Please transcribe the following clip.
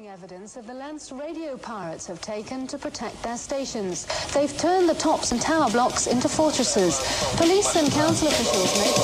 alarming evidence of the lengths radio pirates have taken to protect their stations. They've turned the tops and tower blocks into fortresses. Police and council officials make...